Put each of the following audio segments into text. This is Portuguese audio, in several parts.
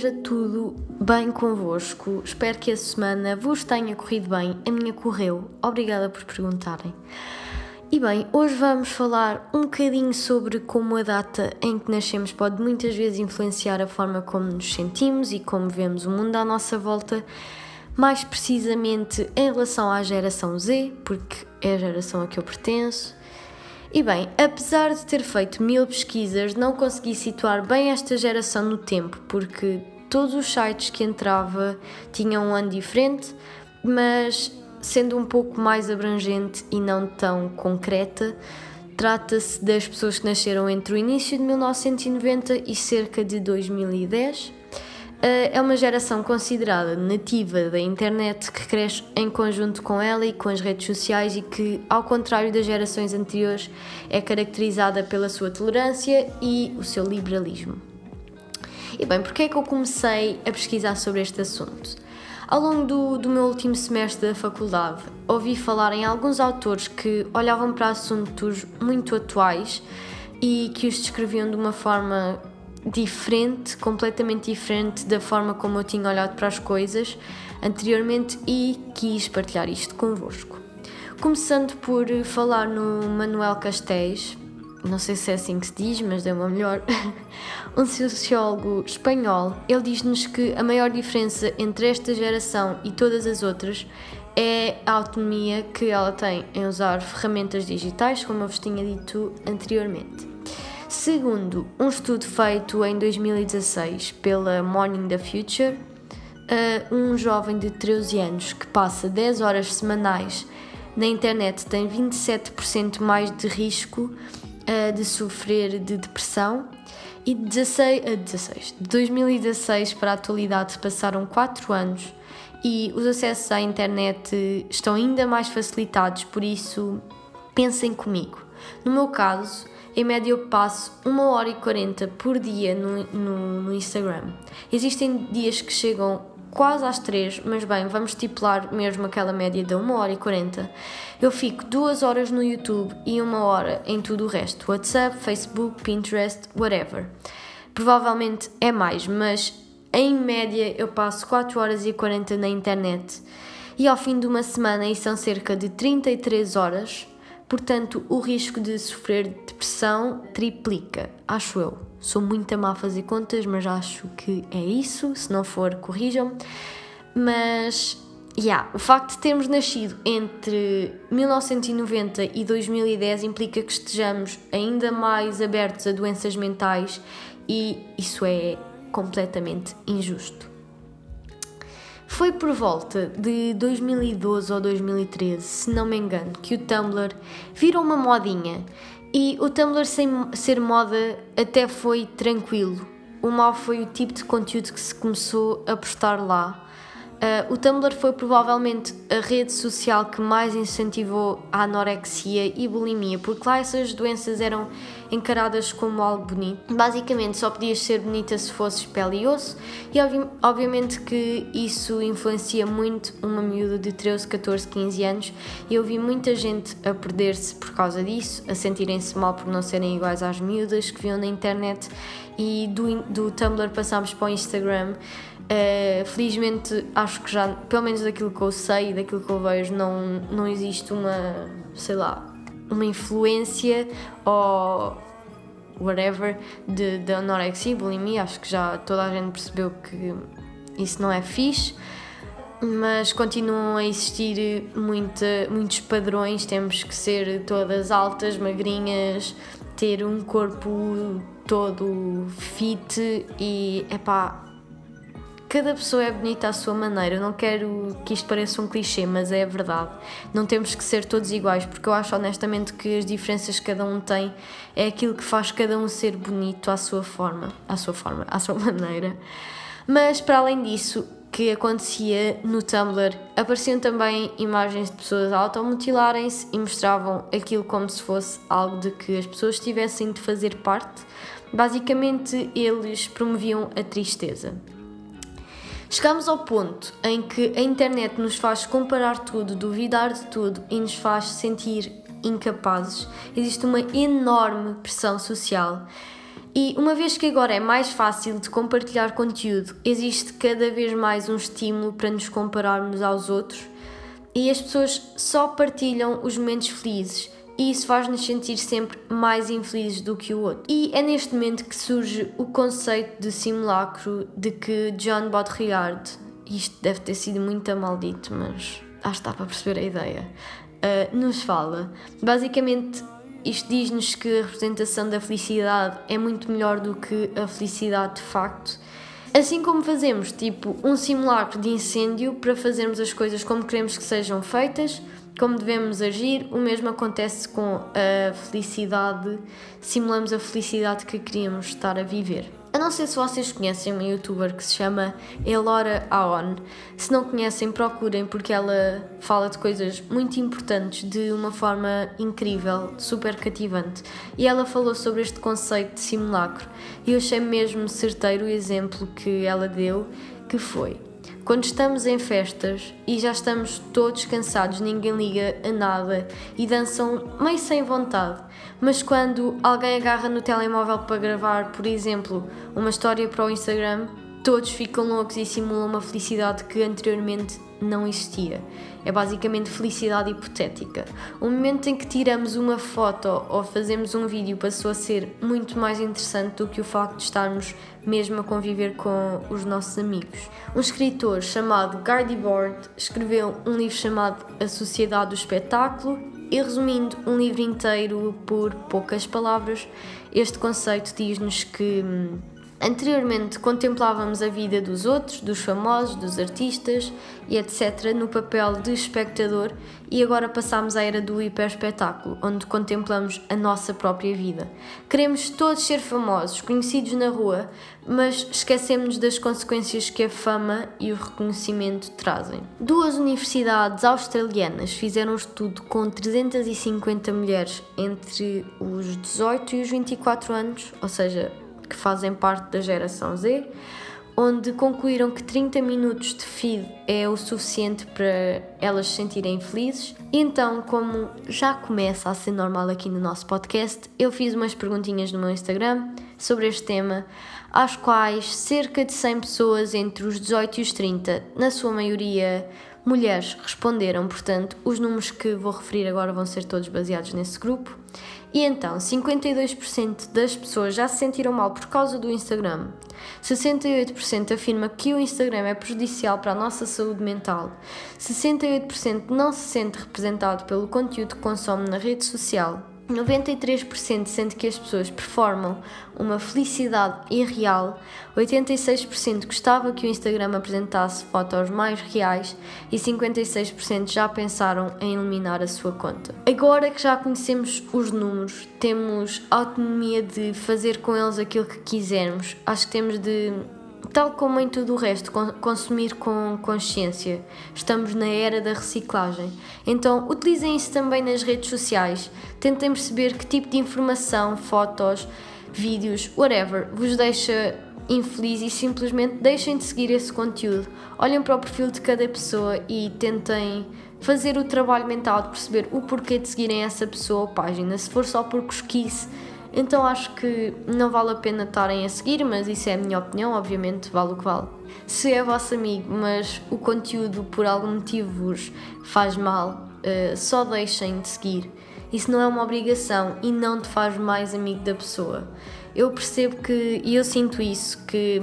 esteja tudo bem convosco. Espero que a semana vos tenha corrido bem. A minha correu. Obrigada por perguntarem. E bem, hoje vamos falar um bocadinho sobre como a data em que nascemos pode muitas vezes influenciar a forma como nos sentimos e como vemos o mundo à nossa volta, mais precisamente em relação à geração Z, porque é a geração a que eu pertenço. E bem, apesar de ter feito mil pesquisas, não consegui situar bem esta geração no tempo, porque todos os sites que entrava tinham um ano diferente, mas sendo um pouco mais abrangente e não tão concreta, trata-se das pessoas que nasceram entre o início de 1990 e cerca de 2010. Eh, é uma geração considerada nativa da internet que cresce em conjunto com ela e com as redes sociais e que, ao contrário das gerações anteriores, é caracterizada pela sua tolerância e o seu liberalismo. E bem, porquê é que eu comecei a pesquisar sobre este assunto? Ao longo do, do meu último semestre da faculdade, ouvi falar em alguns autores que olhavam para assuntos muito atuais e que os descreviam de uma forma diferente, completamente diferente da forma como eu tinha olhado para as coisas anteriormente e quis partilhar isto convosco. Começando por falar no Manuel Castells, não sei se é assim que se diz, mas deu uma melhor, um sociólogo espanhol, ele diz-nos que a maior diferença entre esta geração e todas as outras é a autonomia que ela tem em usar ferramentas digitais, como eu vos tinha dito anteriormente. Segundo um estudo feito em 2016 pela Morning the Future, um jovem de 13 anos que passa 10 horas semanais na internet tem 27% mais de risco de sofrer de depressão e de 16, uh, 16, de 2016 para a atualidade passaram 4 anos e os acessos à internet estão ainda mais facilitados, por isso pensem comigo. No meu caso, em média eu passo 1 hora e 40 por dia no, no, no Instagram. Existem dias que chegam quase às 3, mas bem, vamos estipular mesmo aquela média de 1 hora e 40. Eu fico 2 horas no YouTube e 1 hora em tudo o resto: WhatsApp, Facebook, Pinterest, whatever. Provavelmente é mais, mas em média eu passo 4 horas e 40 na internet e ao fim de uma semana isso são cerca de 33 horas Portanto, o risco de sofrer depressão triplica, acho eu. Sou muito a má a fazer contas, mas acho que é isso. Se não for, corrijam. Mas, yeah, o facto de termos nascido entre 1990 e 2010 implica que estejamos ainda mais abertos a doenças mentais e isso é completamente injusto. Foi por volta de 2012 ou 2013, se não me engano, que o Tumblr virou uma modinha. E o Tumblr sem ser moda até foi tranquilo. O mal foi o tipo de conteúdo que se começou a postar lá. Uh, o Tumblr foi provavelmente a rede social que mais incentivou a anorexia e bulimia, porque lá essas doenças eram encaradas como algo bonito. Basicamente, só podias ser bonita se fosses pele e osso, e obvi obviamente que isso influencia muito uma miúda de 13, 14, 15 anos. E eu vi muita gente a perder-se por causa disso, a sentirem-se mal por não serem iguais às miúdas que viam na internet, e do, do Tumblr passámos para o Instagram. Uh, felizmente, acho que já, pelo menos daquilo que eu sei, daquilo que eu vejo, não, não existe uma, sei lá, uma influência ou whatever de, de anorexia e bulimia. Acho que já toda a gente percebeu que isso não é fixe, mas continuam a existir muita, muitos padrões. Temos que ser todas altas, magrinhas, ter um corpo todo fit e epá, cada pessoa é bonita à sua maneira. Eu não quero que isto pareça um clichê, mas é a verdade. Não temos que ser todos iguais, porque eu acho honestamente que as diferenças que cada um tem é aquilo que faz cada um ser bonito à sua forma, à sua forma, à sua maneira. Mas para além disso, que acontecia no Tumblr, apareciam também imagens de pessoas a automutilarem-se e mostravam aquilo como se fosse algo de que as pessoas tivessem de fazer parte. Basicamente, eles promoviam a tristeza. Chegamos ao ponto em que a internet nos faz comparar tudo, duvidar de tudo e nos faz sentir incapazes. Existe uma enorme pressão social E uma vez que agora é mais fácil de compartilhar conteúdo, existe cada vez mais um estímulo para nos compararmos aos outros e as pessoas só partilham os momentos felizes e isso faz-nos sentir sempre mais infelizes do que o outro. E é neste momento que surge o conceito de simulacro de que John Baudrillard, isto deve ter sido muito maldito, mas acho que está para perceber a ideia, uh, nos fala. Basicamente, isto diz-nos que a representação da felicidade é muito melhor do que a felicidade de facto. Assim como fazemos tipo um simulacro de incêndio para fazermos as coisas como queremos que sejam feitas, como devemos agir, o mesmo acontece com a felicidade, simulamos a felicidade que queríamos estar a viver. Eu não sei se vocês conhecem uma youtuber que se chama Elora Aon. Se não conhecem, procurem porque ela fala de coisas muito importantes de uma forma incrível, super cativante. E ela falou sobre este conceito de simulacro. E eu achei mesmo certeiro o exemplo que ela deu, que foi quando estamos em festas e já estamos todos cansados, ninguém liga a nada e dançam meio sem vontade, mas quando alguém agarra no telemóvel para gravar, por exemplo, uma história para o Instagram, todos ficam loucos e simulam uma felicidade que anteriormente não existia. É basicamente felicidade hipotética. O momento em que tiramos uma foto ou fazemos um vídeo passou a ser muito mais interessante do que o facto de estarmos mesmo a conviver com os nossos amigos. Um escritor chamado Gardy Bord escreveu um livro chamado A Sociedade do Espetáculo e resumindo um livro inteiro por poucas palavras, este conceito diz-nos que hum, Anteriormente contemplávamos a vida dos outros, dos famosos, dos artistas e etc. no papel de espectador e agora passamos à era do hiperespetáculo, onde contemplamos a nossa própria vida. Queremos todos ser famosos, conhecidos na rua, mas esquecemos das consequências que a fama e o reconhecimento trazem. Duas universidades australianas fizeram um estudo com 350 mulheres entre os 18 e os 24 anos, ou seja, que fazem parte da geração Z, onde concluíram que 30 minutos de feed é o suficiente para elas se sentirem felizes. E então, como já começa a ser normal aqui no nosso podcast, eu fiz umas perguntinhas no meu Instagram sobre este tema, às quais cerca de 100 pessoas entre os 18 e os 30, na sua maioria mulheres, responderam. Portanto, os números que vou referir agora vão ser todos baseados nesse grupo. E então, 52% das pessoas já se sentiram mal por causa do Instagram. 68% afirma que o Instagram é prejudicial para a nossa saúde mental. 68% não se sente representado pelo conteúdo que consome na rede social. 93% sente que as pessoas performam uma felicidade irreal, 86% gostava que o Instagram apresentasse fotos mais reais e 56% já pensaram em eliminar a sua conta. Agora que já conhecemos os números, temos autonomia de fazer com eles aquilo que quisermos, acho que temos de Tal como em tudo o resto, consumir com consciência. Estamos na era da reciclagem. Então, utilizem isso também nas redes sociais. Tentem perceber que tipo de informação, fotos, vídeos, whatever, vos deixa infeliz e simplesmente deixem de seguir esse conteúdo. Olhem para o perfil de cada pessoa e tentem fazer o trabalho mental de perceber o porquê de seguirem essa pessoa ou página. Se for só por cosquice, então acho que não vale a pena estarem a seguir, mas isso é a minha opinião, obviamente vale o que vale. Se é vosso amigo, mas o conteúdo por algum motivo vos faz mal, uh, só deixem de seguir. Isso não é uma obrigação e não te faz mais amigo da pessoa. Eu percebo que, e eu sinto isso, que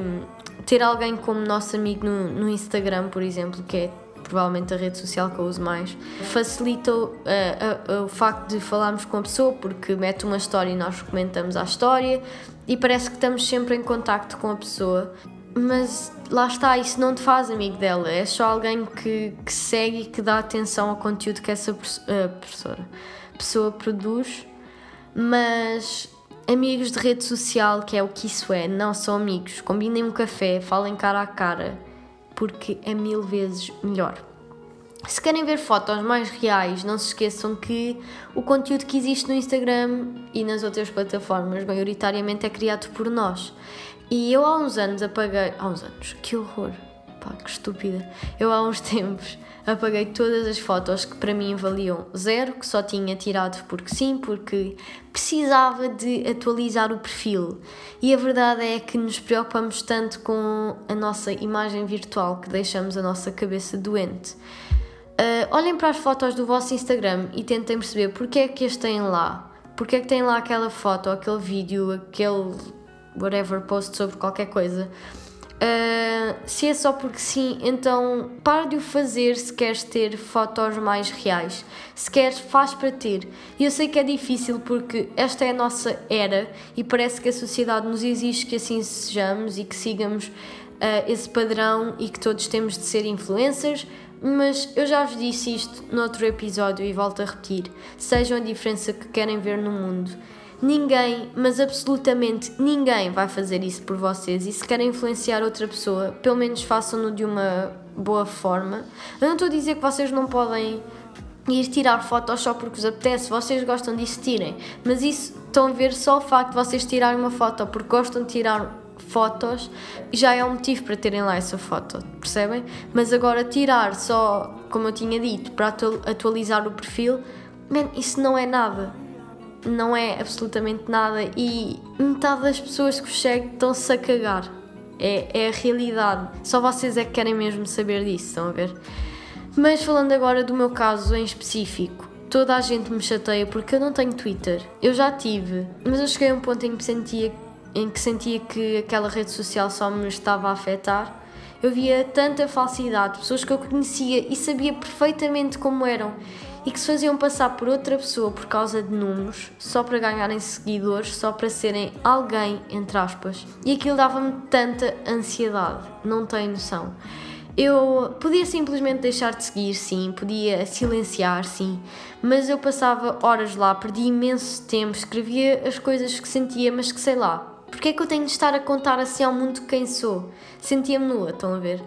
ter alguém como nosso amigo no, no Instagram, por exemplo, que é provavelmente a rede social que eu uso mais, facilita uh, uh, o facto de falarmos com a pessoa porque mete uma história e nós comentamos a história e parece que estamos sempre em contacto com a pessoa. Mas lá está, isso não te faz amigo dela, é só alguém que, que segue e que dá atenção ao conteúdo que essa uh, professora, pessoa produz. Mas amigos de rede social, que é o que isso é, não são amigos. Combinem um café, falem cara a cara porque é mil vezes melhor. Se querem ver fotos mais reais, não se esqueçam que o conteúdo que existe no Instagram e nas outras plataformas, maioritariamente, é criado por nós. E eu há uns anos apaguei. Há uns anos, que horror! Pá, que estúpida. Eu há uns tempos apaguei todas as fotos que para mim valiam zero, que só tinha tirado porque sim, porque precisava de atualizar o perfil. E a verdade é que nos preocupamos tanto com a nossa imagem virtual que deixamos a nossa cabeça doente. Uh, olhem para as fotos do vosso Instagram e tentem perceber porque é que as têm lá. Porque é que têm lá aquela foto, aquele vídeo, aquele whatever post sobre qualquer coisa Uh, se é só porque sim, então para de o fazer se queres ter fotos mais reais. Se queres, faz para ter. E eu sei que é difícil porque esta é a nossa era e parece que a sociedade nos exige que assim sejamos e que sigamos uh, esse padrão e que todos temos de ser influencers. Mas eu já vos disse isto noutro episódio e volto a repetir: sejam a diferença que querem ver no mundo. Ninguém, mas absolutamente ninguém vai fazer isso por vocês. E se querem influenciar outra pessoa, pelo menos façam-no de uma boa forma. Eu não estou a dizer que vocês não podem ir tirar fotos só porque vos apetece, vocês gostam disso, tirem. Mas isso estão a ver só o facto de vocês tirarem uma foto porque gostam de tirar fotos já é um motivo para terem lá essa foto, percebem? Mas agora tirar só, como eu tinha dito, para atualizar o perfil, man, isso não é nada não é absolutamente nada e metade das pessoas que vos seguem estão-se a cagar. É, é a realidade. Só vocês é que querem mesmo saber disso, estão a ver? Mas falando agora do meu caso em específico, toda a gente me chateia porque eu não tenho Twitter. Eu já tive, mas eu cheguei a um ponto em que sentia, em que, sentia que aquela rede social só me estava a afetar. Eu via tanta falsidade, pessoas que eu conhecia e sabia perfeitamente como eram e que se faziam passar por outra pessoa por causa de números, só para ganharem seguidores, só para serem alguém, entre aspas. E aquilo dava-me tanta ansiedade, não tenho noção. Eu podia simplesmente deixar de seguir, sim, podia silenciar, sim, mas eu passava horas lá, perdi imenso tempo, escrevia as coisas que sentia, mas que sei lá. Porque é que eu tenho de estar a contar assim ao mundo quem sou? Sentia-me nua, estão a ver?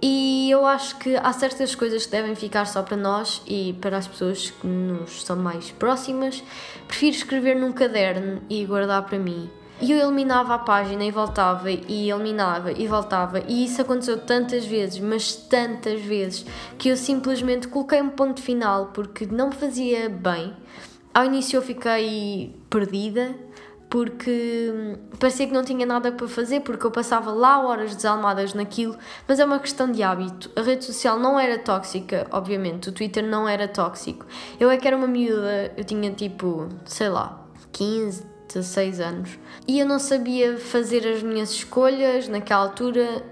E eu acho que há certas coisas que devem ficar só para nós e para as pessoas que nos são mais próximas. Prefiro escrever num caderno e guardar para mim. E eu eliminava a página e voltava, e eliminava e voltava, e isso aconteceu tantas vezes, mas tantas vezes, que eu simplesmente coloquei um ponto final porque não me fazia bem. Ao início eu fiquei perdida, porque hum, parecia que não tinha nada para fazer, porque eu passava lá horas desalmadas naquilo, mas é uma questão de hábito. A rede social não era tóxica, obviamente, o Twitter não era tóxico. Eu é que era uma miúda, eu tinha tipo, sei lá, 15, 16 anos, e eu não sabia fazer as minhas escolhas naquela altura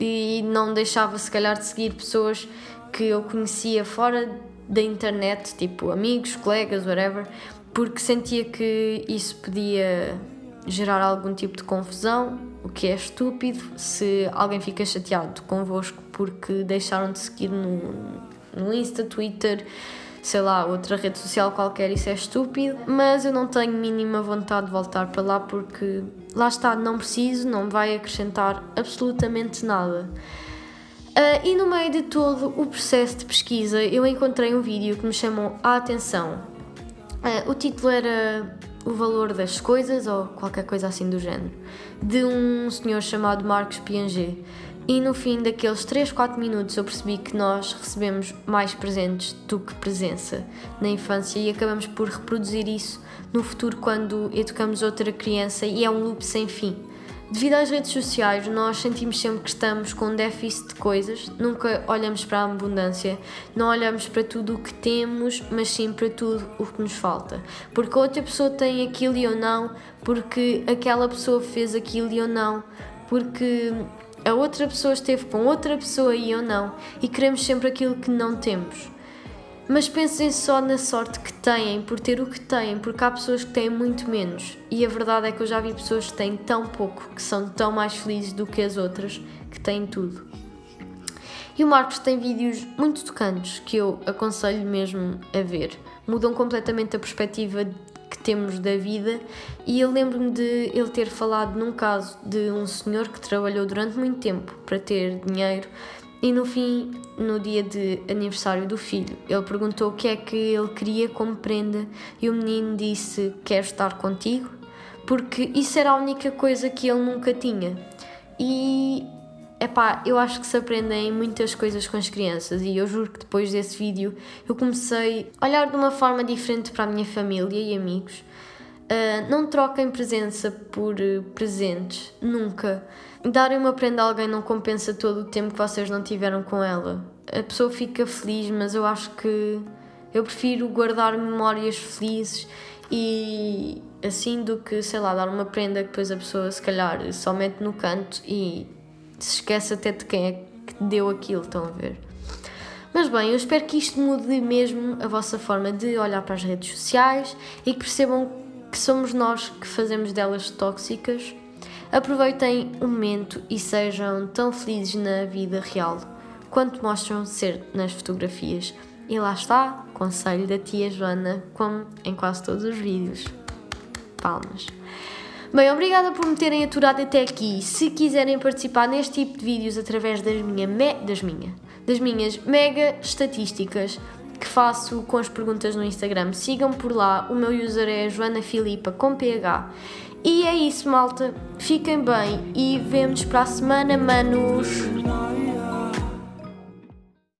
e não deixava, se calhar, de seguir pessoas que eu conhecia fora da internet, tipo amigos, colegas, whatever porque sentia que isso podia gerar algum tipo de confusão, o que é estúpido se alguém fica chateado convosco porque deixaram de seguir no, no Insta, Twitter, sei lá, outra rede social qualquer, isso é estúpido, mas eu não tenho mínima vontade de voltar para lá porque lá está, não preciso, não vai acrescentar absolutamente nada. Uh, e no meio de todo o processo de pesquisa, eu encontrei um vídeo que me chamou a atenção Uh, o título era O Valor das Coisas, ou qualquer coisa assim do género, de um senhor chamado Marcos Piaget. E no fim daqueles 3, 4 minutos eu percebi que nós recebemos mais presentes do que presença na infância e acabamos por reproduzir isso no futuro quando educamos outra criança e é um loop sem fim. Devido às redes sociais, nós sentimos sempre que estamos com um déficit de coisas, nunca olhamos para a abundância, não olhamos para tudo o que temos, mas sim para tudo o que nos falta. Porque outra pessoa tem aquilo e eu não, porque aquela pessoa fez aquilo e eu não, porque a outra pessoa esteve com outra pessoa e eu não, e queremos sempre aquilo que não temos. Mas pensem só na sorte que têm por ter o que têm, porque há pessoas que têm muito menos. E a verdade é que eu já vi pessoas que têm tão pouco, que são tão mais felizes do que as outras, que têm tudo. E o Marcos tem vídeos muito tocantes que eu aconselho mesmo a ver. Mudam completamente a perspectiva que temos da vida. E eu lembro-me de ele ter falado num caso de um senhor que trabalhou durante muito tempo para ter dinheiro e no fim, no dia de aniversário do filho, ele perguntou o que é que ele queria como prenda e o menino disse: Quero estar contigo, porque isso era a única coisa que ele nunca tinha. E epá, eu acho que se aprendem muitas coisas com as crianças e eu juro que depois desse vídeo eu comecei a olhar de uma forma diferente para a minha família e amigos. Uh, não troquem presença por uh, presentes, nunca. Darem uma prenda a alguém não compensa todo o tempo que vocês não tiveram com ela. A pessoa fica feliz, mas eu acho que eu prefiro guardar memórias felizes e assim do que, sei lá, dar uma prenda que depois a pessoa se calhar só mete no canto e se esquece até de quem é que deu aquilo, estão a ver? Mas bem, eu espero que isto mude mesmo a vossa forma de olhar para as redes sociais e que percebam que somos nós que fazemos delas tóxicas. Aproveitem o momento e sejam tão felizes na vida real quanto mostram ser nas fotografias. E lá está, conselho da tia Joana, como em quase todos os vídeos. Palmas. Bem, obrigada por me terem aturado até aqui. Se quiserem participar neste tipo de vídeos através das, minha me... das, minha... das minhas mega estatísticas que faço com as perguntas no Instagram, sigam por lá. O meu user é Joana Filipa com PH. E é isso, malta. Fiquem bem e vemos para a semana, manos.